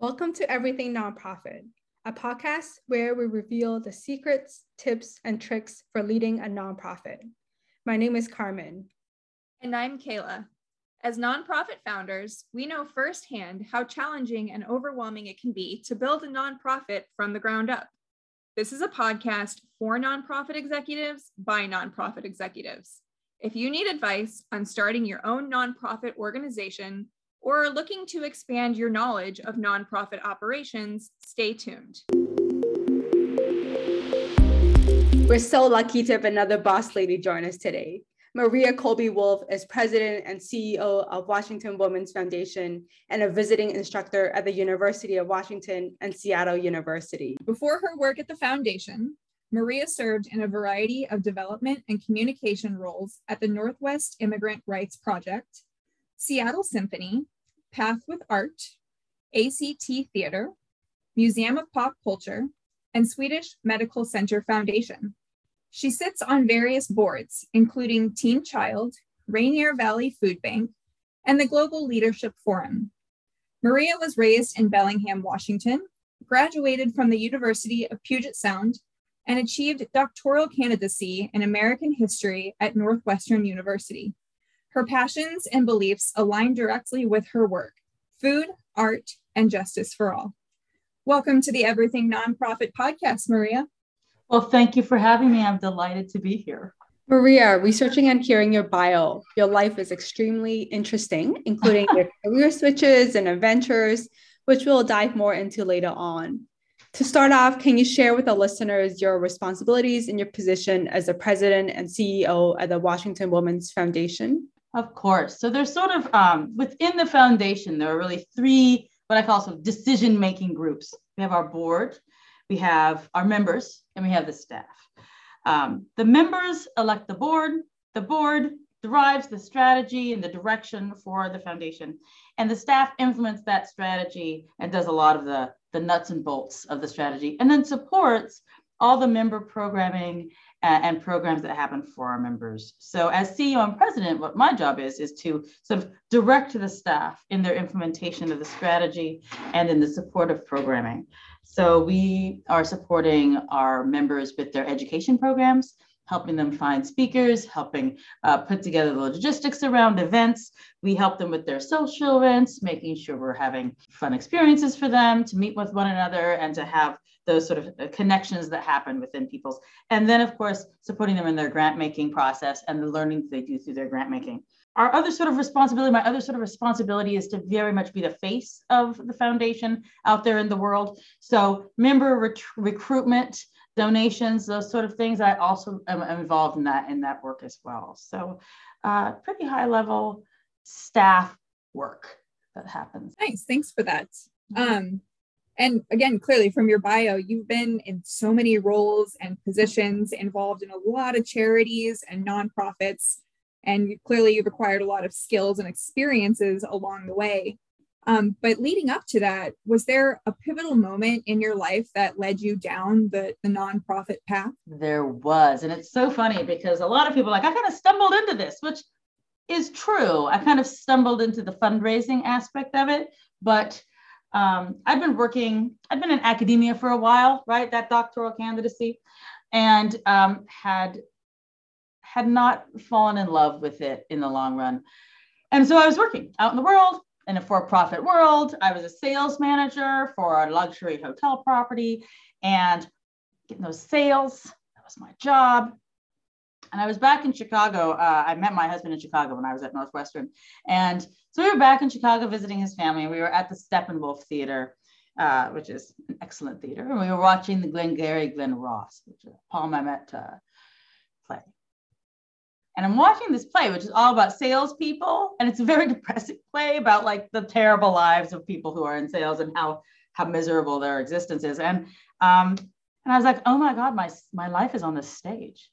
Welcome to Everything Nonprofit, a podcast where we reveal the secrets, tips, and tricks for leading a nonprofit. My name is Carmen. And I'm Kayla. As nonprofit founders, we know firsthand how challenging and overwhelming it can be to build a nonprofit from the ground up. This is a podcast for nonprofit executives by nonprofit executives. If you need advice on starting your own nonprofit organization or are looking to expand your knowledge of nonprofit operations, stay tuned. We're so lucky to have another boss lady join us today. Maria Kolby-Wolfe is president and CEO of Washington Women's Foundation and a visiting instructor at the University of Washington and Seattle University. Before her work at the foundation, Maria served in a variety of development and communication roles at the Northwest Immigrant Rights Project, Seattle Symphony, Path with Art, ACT Theater, Museum of Pop Culture, and Swedish Medical Center Foundation. She sits on various boards, including TeamChild, Rainier Valley Food Bank, and the Global Leadership Forum. Maria was raised in Bellingham, Washington, graduated from the University of Puget Sound, and achieved doctoral candidacy in American history at Northwestern University. Her passions and beliefs align directly with her work food, art, and justice for all. Welcome to the Everything Nonprofit Podcast, Maria. Well, thank you for having me. I'm delighted to be here. Maria, researching and hearing your bio, your life is extremely interesting, including your career switches and adventures, which we'll dive more into later on. To start off, can you share with the listeners your responsibilities and your position as the president and CEO at the Washington Women's Foundation? Of course. So there's sort of um, within the foundation, there are really three what I call sort of decision making groups. We have our board, we have our members, and we have the staff. Um, the members elect the board, the board derives the strategy and the direction for the foundation, and the staff implements that strategy and does a lot of the, the nuts and bolts of the strategy, and then supports all the member programming and, and programs that happen for our members. So as CEO and president, what my job is, is to sort of direct the staff in their implementation of the strategy and in the support of programming. So we are supporting our members with their education programs, helping them find speakers, helping uh, put together the logistics around events. We help them with their social events, making sure we're having fun experiences for them to meet with one another and to have those sort of uh, connections that happen within people's. And then, of course, supporting them in their grant making process and the learning they do through their grant making. Our other sort of responsibility, my other sort of responsibility is to very much be the face of the foundation out there in the world. So, member ret- recruitment, donations, those sort of things. I also am involved in that in that work as well. So, uh, pretty high level staff work that happens. Nice, thanks for that. Um, and again, clearly from your bio, you've been in so many roles and positions involved in a lot of charities and nonprofits. And clearly, you've acquired a lot of skills and experiences along the way. Um, but leading up to that, was there a pivotal moment in your life that led you down the, the nonprofit path? There was. And it's so funny because a lot of people like, I kind of stumbled into this, which is true. I kind of stumbled into the fundraising aspect of it, but um, I've been working, I've been in academia for a while, right? That doctoral candidacy, and um, had had not fallen in love with it in the long run. And so I was working out in the world, in a for-profit world. I was a sales manager for a luxury hotel property, and getting those sales, that was my job. And I was back in Chicago. Uh, I met my husband in Chicago when I was at Northwestern. And so we were back in Chicago visiting his family. We were at the Steppenwolf Theater, uh, which is an excellent theater. And we were watching the Glengarry Glen Ross, which is a Paul Mamet uh, play. And I'm watching this play, which is all about salespeople. And it's a very depressing play about like the terrible lives of people who are in sales and how, how miserable their existence is. And, um, and I was like, oh my God, my, my life is on this stage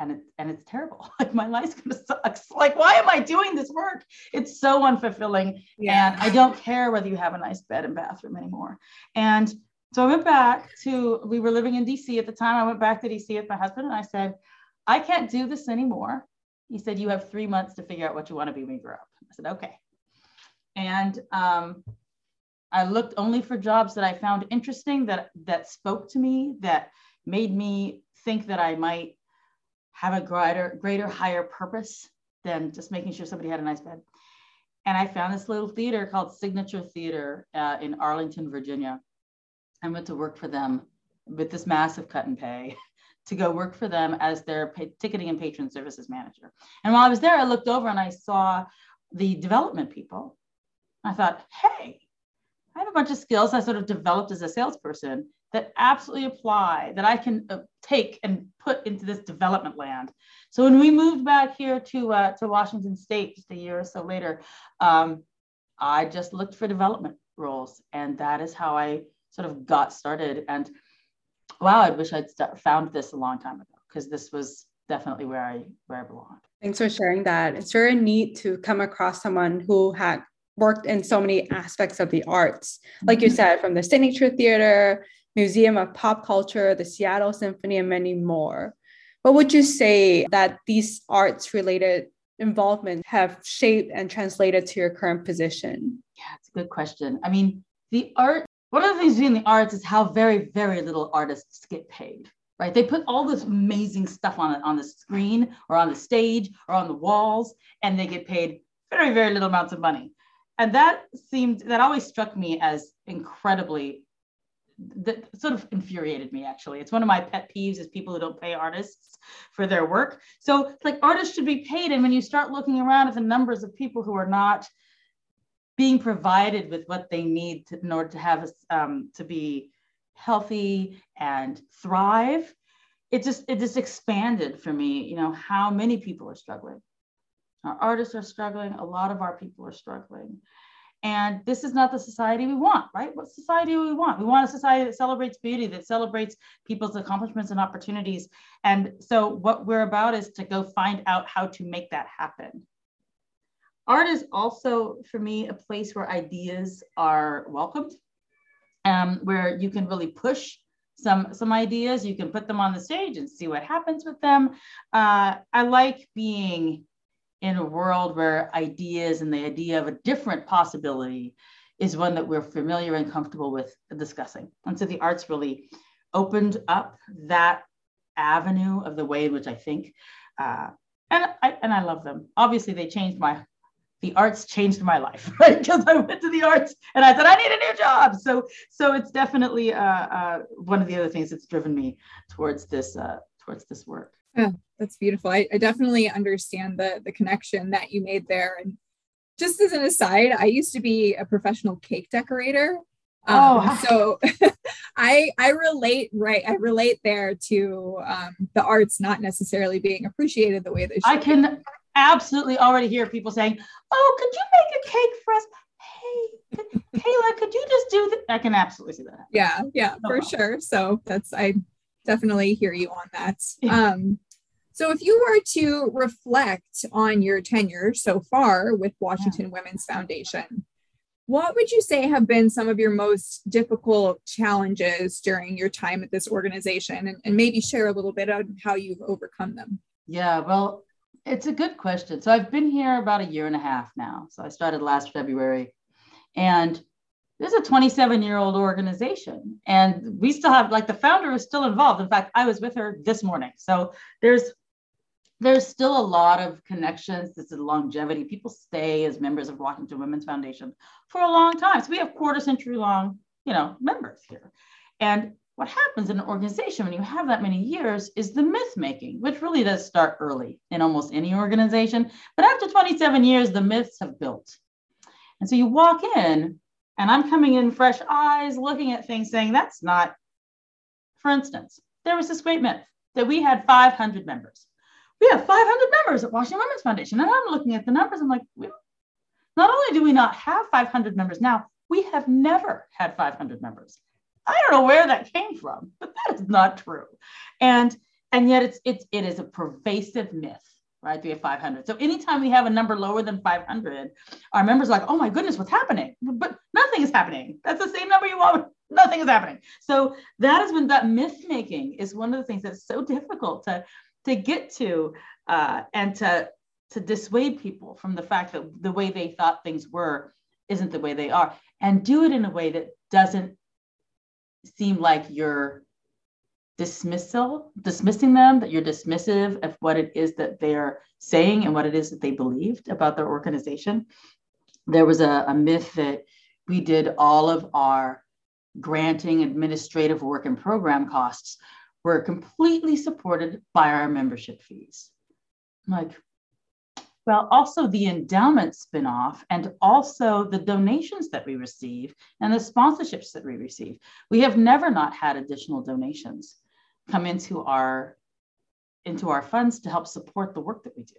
and it and it's terrible. Like my life's gonna suck. Like, why am I doing this work? It's so unfulfilling. Yeah. And I don't care whether you have a nice bed and bathroom anymore. And so I went back to, we were living in DC at the time. I went back to DC with my husband and I said, I can't do this anymore. He said, You have three months to figure out what you want to be when you grow up. I said, Okay. And um, I looked only for jobs that I found interesting, that that spoke to me, that made me think that I might have a greater, greater, higher purpose than just making sure somebody had a nice bed. And I found this little theater called Signature Theater uh, in Arlington, Virginia. I went to work for them with this massive cut and pay to go work for them as their ticketing and patron services manager. And while I was there, I looked over and I saw the development people. I thought, hey, I have a bunch of skills I sort of developed as a salesperson that absolutely apply that I can uh, take and put into this development land. So when we moved back here to uh, to Washington State just a year or so later, um, I just looked for development roles, and that is how I sort of got started. And wow, I wish I'd st- found this a long time ago because this was definitely where I where I belonged. Thanks for sharing that. It's very neat to come across someone who had worked in so many aspects of the arts, like you mm-hmm. said, from the Signature Theater, Museum of Pop Culture, the Seattle Symphony, and many more. What would you say that these arts related involvement have shaped and translated to your current position? Yeah, it's a good question. I mean, the art, one of the things in the arts is how very, very little artists get paid right? They put all this amazing stuff on, on the screen or on the stage or on the walls, and they get paid very, very little amounts of money. And that seemed that always struck me as incredibly that sort of infuriated me actually. It's one of my pet peeves is people who don't pay artists for their work. So like artists should be paid and when you start looking around at the numbers of people who are not being provided with what they need to, in order to have um, to be healthy and thrive it just it just expanded for me you know how many people are struggling our artists are struggling. A lot of our people are struggling. And this is not the society we want, right? What society do we want? We want a society that celebrates beauty, that celebrates people's accomplishments and opportunities. And so, what we're about is to go find out how to make that happen. Art is also, for me, a place where ideas are welcomed, um, where you can really push some, some ideas. You can put them on the stage and see what happens with them. Uh, I like being in a world where ideas and the idea of a different possibility is one that we're familiar and comfortable with discussing. And so the arts really opened up that avenue of the way in which I think. Uh, and I and I love them. Obviously, they changed my the arts changed my life, right? Because I went to the arts and I said I need a new job. So so it's definitely uh, uh, one of the other things that's driven me towards this uh, towards this work. Yeah, that's beautiful. I, I definitely understand the the connection that you made there. And just as an aside, I used to be a professional cake decorator. Um, oh, so I I relate right. I relate there to um, the arts not necessarily being appreciated the way they should. I can be. Absolutely already hear people saying, "Oh, could you make a cake for us?" Hey, Kayla, could you just do that? I can absolutely see that. Yeah, yeah, no for problem. sure. So that's I definitely hear you on that. Um, so, if you were to reflect on your tenure so far with Washington yeah. Women's Foundation, what would you say have been some of your most difficult challenges during your time at this organization? And, and maybe share a little bit on how you've overcome them. Yeah, well, it's a good question. So, I've been here about a year and a half now. So, I started last February. And this is a 27 year old organization. And we still have like the founder is still involved. In fact i was with her this morning. So there's there's still a lot of connections. This is longevity. People stay as members of washington women's foundation for a long time. So we have quarter century long you know members here. And what happens in an organization when you have that many years is the myth making which really does start early in almost any organization but after 27 years the myths have built and so you walk in and I'm coming in fresh eyes, looking at things, saying, that's not, for instance, there was this great myth that we had 500 members. We have 500 members at Washington Women's Foundation. And I'm looking at the numbers. I'm like, not only do we not have 500 members now, we have never had 500 members. I don't know where that came from, but that is not true. And and yet it's it's it is a pervasive myth right? We have 500. So anytime we have a number lower than 500, our members are like, oh my goodness, what's happening? But nothing is happening. That's the same number you want. Nothing is happening. So that has been that myth making is one of the things that's so difficult to to get to uh, and to to dissuade people from the fact that the way they thought things were isn't the way they are. and do it in a way that doesn't seem like you're dismissal dismissing them that you're dismissive of what it is that they're saying and what it is that they believed about their organization there was a, a myth that we did all of our granting administrative work and program costs were completely supported by our membership fees. I'm like, well, also the endowment spinoff and also the donations that we receive and the sponsorships that we receive. We have never not had additional donations come into our into our funds to help support the work that we do.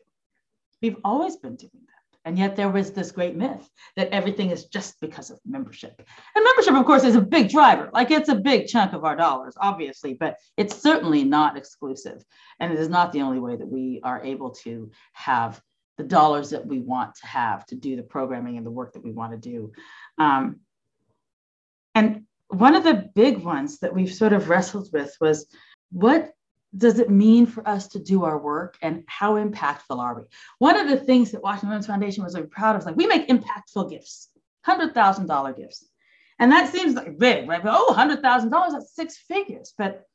We've always been doing that. And yet there was this great myth that everything is just because of membership. And membership, of course, is a big driver. Like it's a big chunk of our dollars, obviously, but it's certainly not exclusive. And it is not the only way that we are able to have the dollars that we want to have to do the programming and the work that we want to do. Um, and one of the big ones that we've sort of wrestled with was what does it mean for us to do our work and how impactful are we? One of the things that Washington Women's Foundation was really proud of is like we make impactful gifts, $100,000 gifts. And that seems like big, right? But, oh, $100,000, that's six figures. But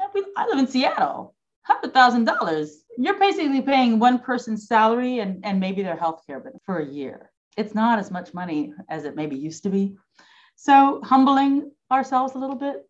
I live in Seattle, $100,000. You're basically paying one person's salary and, and maybe their health care but for a year. It's not as much money as it maybe used to be. So humbling ourselves a little bit,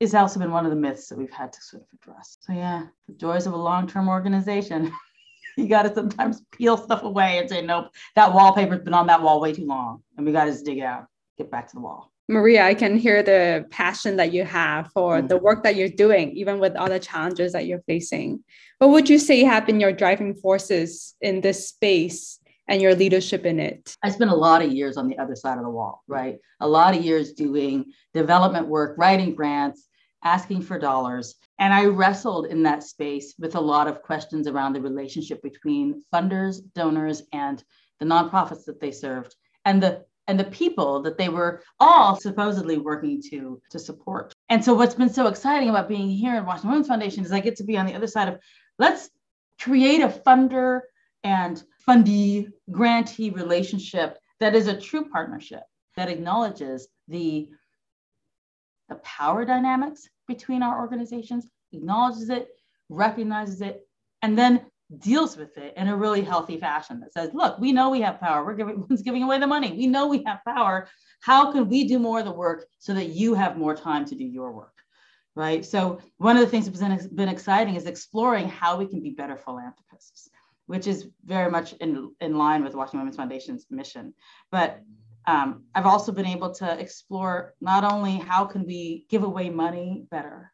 has also been one of the myths that we've had to sort of address. So yeah, the joys of a long-term organization. you got to sometimes peel stuff away and say, nope, that wallpaper's been on that wall way too long, and we got to dig out, get back to the wall. Maria, I can hear the passion that you have for mm-hmm. the work that you're doing, even with all the challenges that you're facing. What would you say have been your driving forces in this space and your leadership in it? I spent a lot of years on the other side of the wall, right? A lot of years doing development work, writing grants, asking for dollars. And I wrestled in that space with a lot of questions around the relationship between funders, donors, and the nonprofits that they served and the and the people that they were all supposedly working to to support. And so what's been so exciting about being here at Washington Women's Foundation is I get to be on the other side of let's create a funder and fundee grantee relationship that is a true partnership that acknowledges the the power dynamics between our organizations, acknowledges it, recognizes it, and then deals with it in a really healthy fashion that says, look, we know we have power. We're giving, giving away the money. We know we have power. How can we do more of the work so that you have more time to do your work? Right. So, one of the things that's been exciting is exploring how we can be better philanthropists, which is very much in, in line with the Washington Women's Foundation's mission. But um, I've also been able to explore not only how can we give away money better,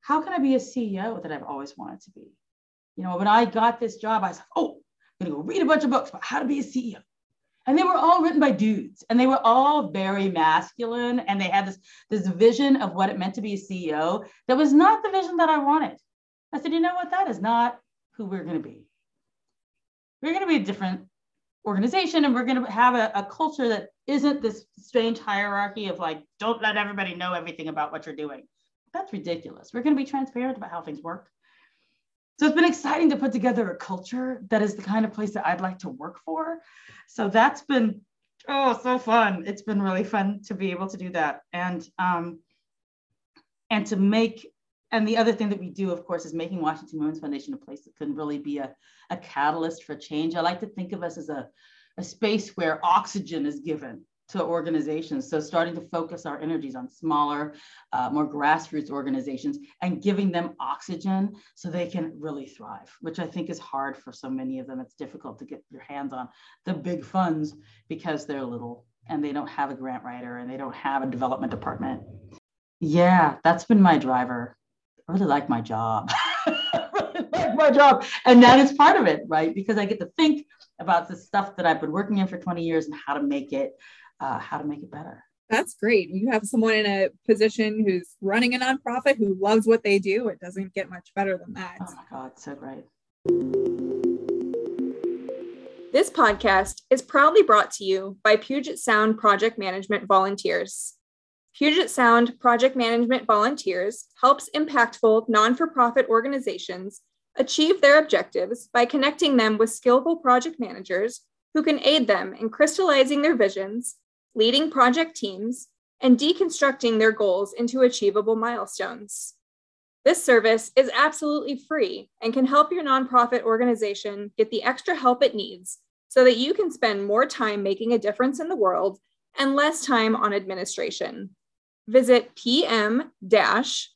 how can I be a CEO that I've always wanted to be? You know, when I got this job, I was like, oh, I'm gonna go read a bunch of books about how to be a CEO. And they were all written by dudes and they were all very masculine and they had this, this vision of what it meant to be a CEO that was not the vision that I wanted. I said, you know what? That is not who we're gonna be. We're gonna be a different organization and we're going to have a, a, culture that isn't this strange hierarchy of like don't let everybody know everything about what you're doing that's ridiculous we're going to be transparent about how things work so it's been exciting to put together a culture that is the kind of place that i'd like to work for. So that's been oh so fun. It's been really fun to be able to do that. And um and to make and the other thing that we do, of course, is making Washington Women's Foundation a place that can really be a, a catalyst for change. I like to think of us as a, a space where oxygen is given to organizations. So starting to focus our energies on smaller, uh, more grassroots organizations and giving them oxygen so they can really thrive, which I think is hard for so many of them. It's difficult to get your hands on the big funds because they're little and they don't have a grant writer and they don't have a development department. Yeah, that's been my driver. I really like my job. Really like my job. And that is part of it, right? Because I get to think about the stuff that I've been working in for 20 years and how to make it, uh, how to make it better. That's great. You have someone in a position who's running a nonprofit who loves what they do. It doesn't get much better than that. Oh my God, so great. This podcast is proudly brought to you by Puget Sound Project Management Volunteers. Puget Sound Project Management Volunteers helps impactful non for profit organizations achieve their objectives by connecting them with skillful project managers who can aid them in crystallizing their visions, leading project teams, and deconstructing their goals into achievable milestones. This service is absolutely free and can help your nonprofit organization get the extra help it needs so that you can spend more time making a difference in the world and less time on administration. Visit pm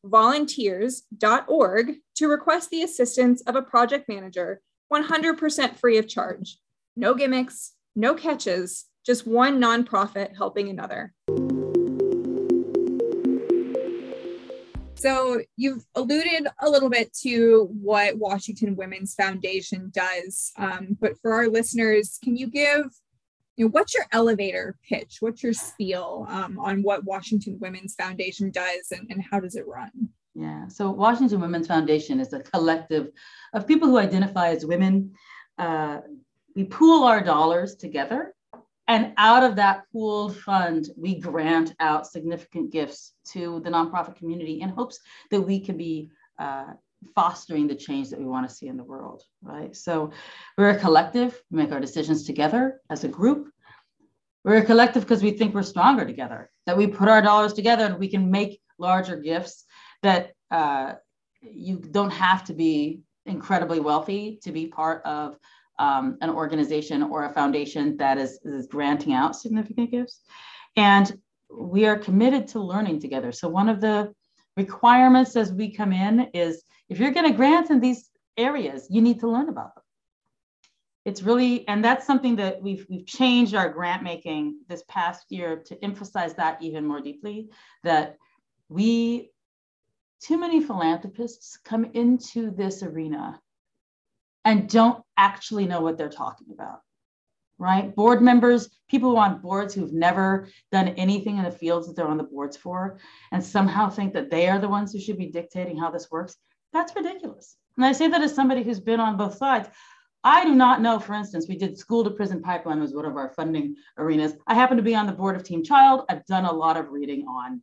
volunteers.org to request the assistance of a project manager 100% free of charge. No gimmicks, no catches, just one nonprofit helping another. So you've alluded a little bit to what Washington Women's Foundation does, um, but for our listeners, can you give you know, what's your elevator pitch? What's your spiel um, on what Washington Women's Foundation does and, and how does it run? Yeah, so Washington Women's Foundation is a collective of people who identify as women. Uh, we pool our dollars together and out of that pooled fund, we grant out significant gifts to the nonprofit community in hopes that we can be uh, fostering the change that we want to see in the world, right? So we're a collective, we make our decisions together as a group. We're a collective because we think we're stronger together, that we put our dollars together and we can make larger gifts that uh, you don't have to be incredibly wealthy to be part of um, an organization or a foundation that is, is granting out significant gifts. And we are committed to learning together. So one of the requirements as we come in is if you're going to grant in these areas, you need to learn about them. It's really, and that's something that we've we've changed our grant making this past year to emphasize that even more deeply. That we, too many philanthropists come into this arena and don't actually know what they're talking about right board members people on boards who've never done anything in the fields that they're on the boards for and somehow think that they are the ones who should be dictating how this works that's ridiculous and i say that as somebody who's been on both sides I do not know, for instance, we did school to prison pipeline was one of our funding arenas. I happen to be on the board of Team Child. I've done a lot of reading on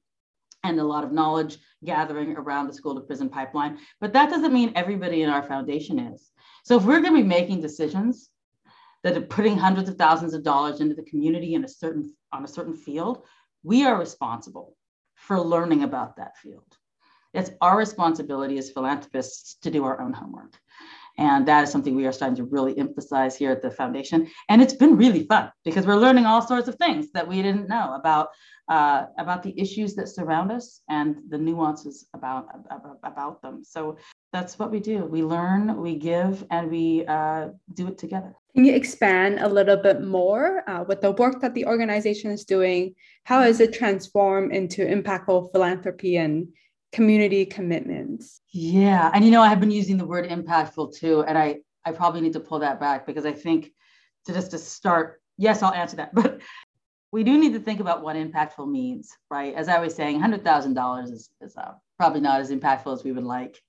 and a lot of knowledge gathering around the school to prison pipeline, but that doesn't mean everybody in our foundation is. So if we're going to be making decisions that are putting hundreds of thousands of dollars into the community in a certain on a certain field, we are responsible for learning about that field. It's our responsibility as philanthropists to do our own homework. And that is something we are starting to really emphasize here at the foundation. And it's been really fun because we're learning all sorts of things that we didn't know about uh, about the issues that surround us and the nuances about, about, about them. So that's what we do. We learn, we give, and we uh, do it together. Can you expand a little bit more uh, with the work that the organization is doing? How has it transformed into impactful philanthropy and community commitments? Yeah, and you know, I have been using the word impactful too, and I I probably need to pull that back because I think to just to start, yes, I'll answer that, but we do need to think about what impactful means, right? As I was saying, hundred thousand dollars is, is uh, probably not as impactful as we would like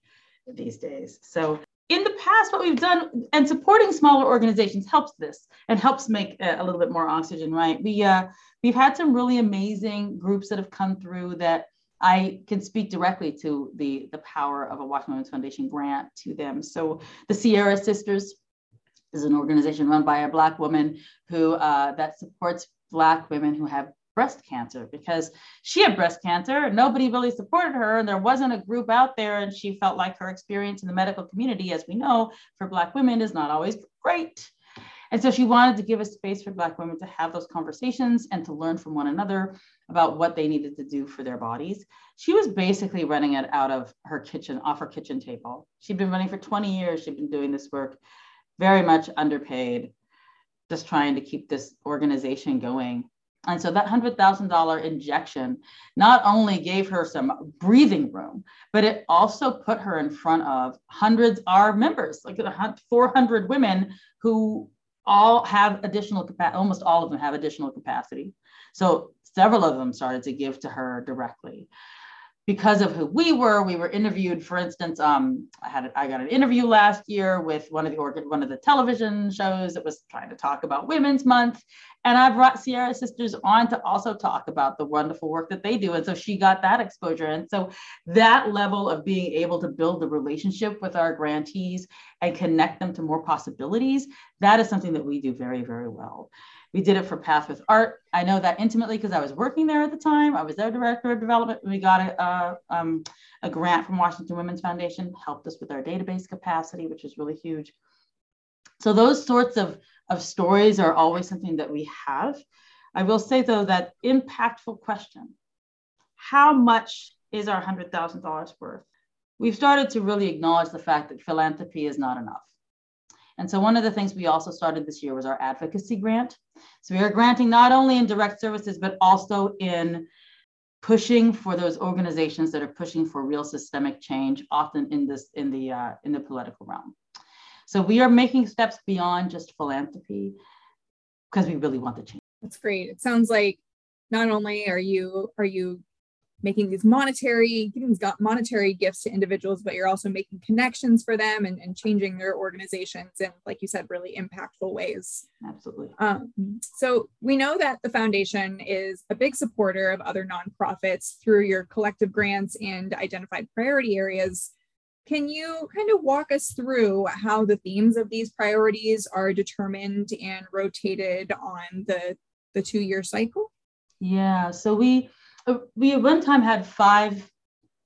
these days. So in the past, what we've done and supporting smaller organizations helps this and helps make a, little bit more oxygen, right? We uh, we've had some really amazing groups that have come through that I can speak directly to the the power of a Washington Women's Foundation grant to them. So the Sierra Sisters is an organization run by a Black woman who uh, that supports Black women who have breast cancer because she had breast cancer. Nobody really supported her, and there wasn't a group out there. And she felt like her experience in the medical community, as we know, for Black women is not always great. And so she wanted to give a space for Black women to have those conversations and to learn from one another about what they needed to do for their bodies. She was basically running it out of her kitchen, off her kitchen table. She'd been running for 20 years. She'd been doing this work very much underpaid, just trying to keep this organization going. And so that $100,000 injection not only gave her some breathing room, but it also put her in front of hundreds, our members, like 400 women who all have additional capacity, almost all of them have additional capacity. So several of them started to give to her directly because of who we were, we were interviewed. For instance, um, I had I got an interview last year with one of the one of the television shows that was trying to talk about Women's Month, and I brought Sierra Sisters on to also talk about the wonderful work that they do, and so she got that exposure. And so that level of being able to build the relationship with our grantees and connect them to more possibilities, that is something that we do very very well. We did it for Path with Art. I know that intimately because I was working there at the time. I was their director of development. We got a, um, a grant from Washington Women's Foundation, helped us with our database capacity, which is really huge. So those sorts of, of stories are always something that we have. I will say though that impactful question, how much is our $100,000 worth? We've started to really acknowledge the fact that philanthropy is not enough. And so one of the things we also started this year was our advocacy grant. So we are granting not only in direct services, but also in pushing for those organizations that are pushing for real systemic change, often in this in the uh, in the political realm. So we are making steps beyond just philanthropy because we really want the change. That's great. It sounds like not only are you are you making these monetary giving these monetary gifts to individuals but you're also making connections for them and, and changing their organizations in like you said really impactful ways. Absolutely. Um, so we know that the foundation is a big supporter of other nonprofits through your collective grants and identified priority areas. Can you kind of walk us through how the themes of these priorities are determined and rotated on the the two year cycle? Yeah so we Uh, we at one time had five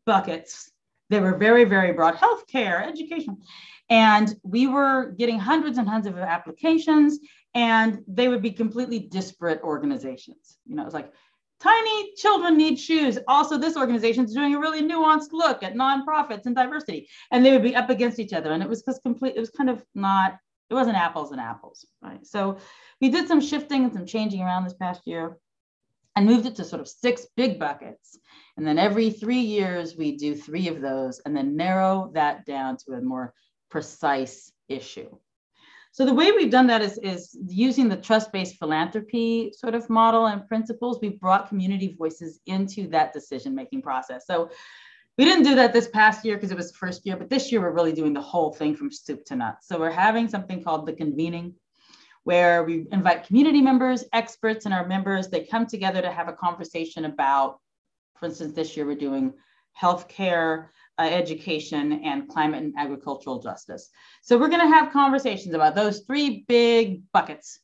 buckets. They were very, very broad healthcare, education. And we were getting hundreds and hundreds of applications, and they would be completely disparate organizations. You know, it's like tiny children need shoes. Also, this organization is doing a really nuanced look at nonprofits and diversity, and they would be up against each other. And it was just complete, it was kind of not, it wasn't apples and apples, right? So we did some shifting and some changing around this past year and moved it to sort of six big buckets. And then every three years, we do three of those and then narrow that down to a more precise issue. So the way we've done that is, is using the trust-based philanthropy sort of model and principles, we've brought community voices into that decision-making process. So we didn't do that this past year because it was the first year, but this year we're really doing the whole thing from soup to nuts. So we're having something called the convening where we invite community members, experts, and our members. They come together to have a conversation about, for instance, this year we're doing healthcare, uh, education, and climate and agricultural justice. So we're going to have conversations about those three big buckets.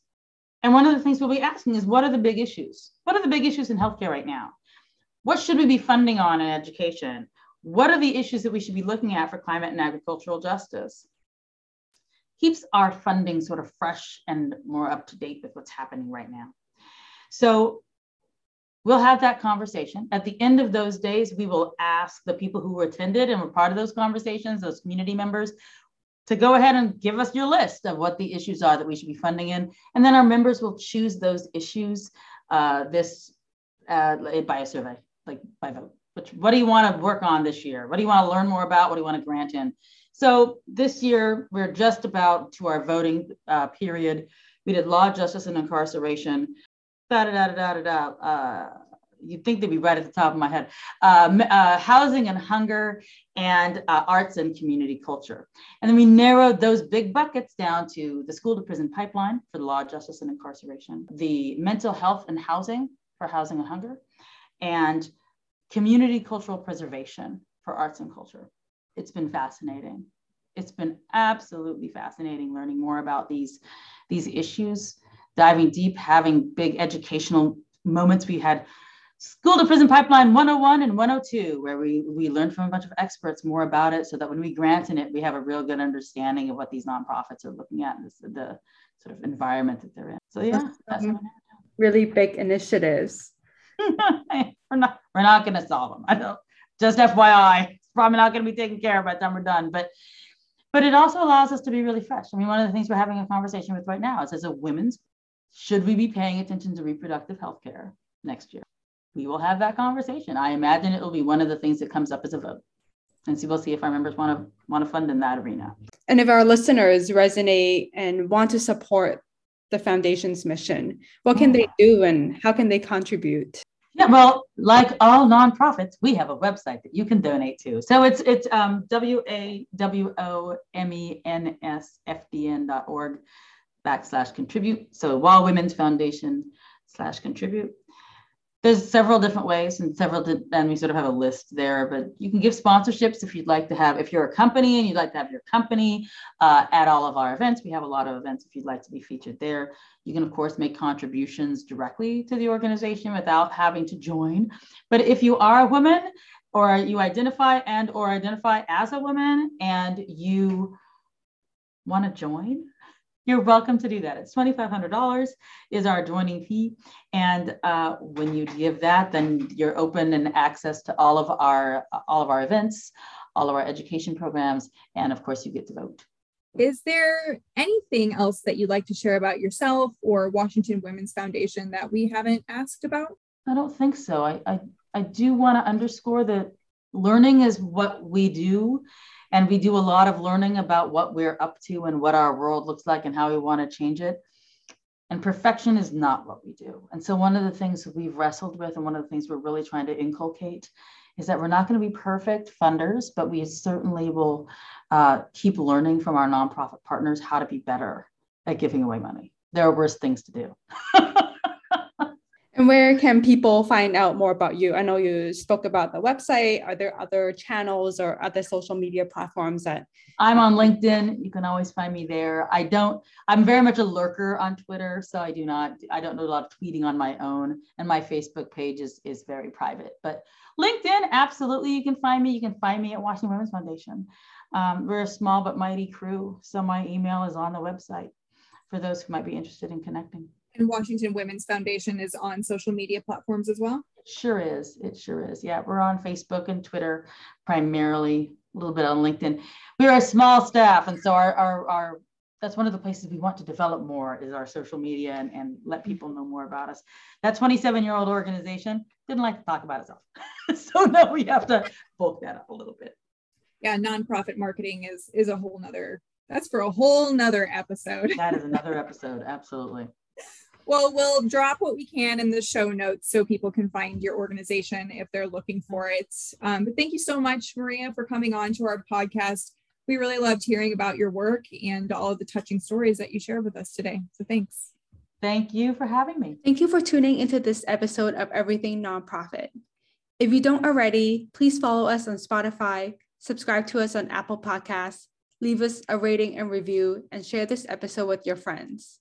And one of the things we'll be asking is what are the big issues? What are the big issues in healthcare right now? What should we be funding on in education? What are the issues that we should be looking at for climate and agricultural justice? Keeps our funding sort of fresh and more up to date with what's happening right now. So we'll have that conversation. At the end of those days, we will ask the people who attended and were part of those conversations, those community members, to go ahead and give us your list of what the issues are that we should be funding in. And then our members will choose those issues uh, this uh, by a survey, like by vote. Which, what do you want to work on this year? What do you want to learn more about? What do you want to grant in? So this year, we're just about to our voting uh, period. We did law, justice, and incarceration. Da da da da da da. Uh, you'd think they'd be right at the top of my head. Uh, uh, housing and hunger, and uh, arts and community culture. And then we narrowed those big buckets down to the school to prison pipeline for the law, justice, and incarceration, the mental health and housing for housing and hunger, and community cultural preservation for arts and culture it's been fascinating. It's been absolutely fascinating learning more about these, these issues, diving deep, having big educational moments. We had School to Prison Pipeline 101 and 102, where we, we learned from a bunch of experts more about it so that when we grant in it, we have a real good understanding of what these nonprofits are looking at and this, the sort of environment that they're in. So yeah, that's really big initiatives. we're not we're not going to solve them. I don't just FYI probably not going to be taken care of by the time we're done. But but it also allows us to be really fresh. I mean, one of the things we're having a conversation with right now is as a women's, should we be paying attention to reproductive health care next year? We will have that conversation. I imagine it will be one of the things that comes up as a vote. And so we'll see if our members want to want to fund in that arena. And if our listeners resonate and want to support the foundation's mission, what can hmm. they do and how can they contribute? Yeah, well, like all nonprofits, we have a website that you can donate to. So it's it's um, w a w o m e n s f d n dot org backslash contribute. So Wall Women's Foundation slash contribute. There's several different ways and several and we sort of have a list there but you can give sponsorships if you'd like to have if you're a company and you'd like to have your company uh, at all of our events. We have a lot of events if you'd like to be featured there. You can of course make contributions directly to the organization without having to join. But if you are a woman or you identify and or identify as a woman and you want to join you're welcome to do that. It's $2,500 is our joining fee. And uh, when you give that, then you're open and access to all of our all of our events, all of our education programs, and of course you get to vote. Is there anything else that you'd like to share about yourself or Washington Women's Foundation that we haven't asked about? I don't think so. I, I, I do want to underscore that learning is what we do and we do a lot of learning about what we're up to and what our world looks like and how we want to change it. And perfection is not what we do. And so one of the things that we've wrestled with and one of the things we're really trying to inculcate is that we're not going to be perfect funders but we certainly will uh, keep learning from our nonprofit partners how to be better at giving away money. There are worse things to do And where can people find out more about you? I know you spoke about the website. Are there other channels or other social media platforms that? I'm on LinkedIn. You can always find me there. I don't, I'm very much a lurker on Twitter. So I do not, I don't do a lot of tweeting on my own. And my Facebook page is, is very private. But LinkedIn, absolutely, you can find me. You can find me at Washington Women's Foundation. Um, we're a small but mighty crew. So my email is on the website for those who might be interested in connecting. And Washington Women's Foundation is on social media platforms as well? Sure is. It sure is. Yeah, we're on Facebook and Twitter primarily, a little bit on LinkedIn. We're a small staff, and so our, our, our that's one of the places we want to develop more is our social media and, and let people know more about us. That 27 year old organization didn't like to talk about itself. so now we have to bulk that up a little bit. Yeah, nonprofit marketing is is a whole nother that's for a whole nother episode. that is another episode, absolutely. Well, we'll drop what we can in the show notes so people can find your organization if they're looking for it. Um, but thank you so much, Maria, for coming on to our podcast. We really loved hearing about your work and all of the touching stories that you shared with us today. So thanks. Thank you for having me. Thank you for tuning into this episode of Everything Nonprofit. If you don't already, please follow us on Spotify, subscribe to us on Apple Podcasts, leave us a rating and review, and share this episode with your friends.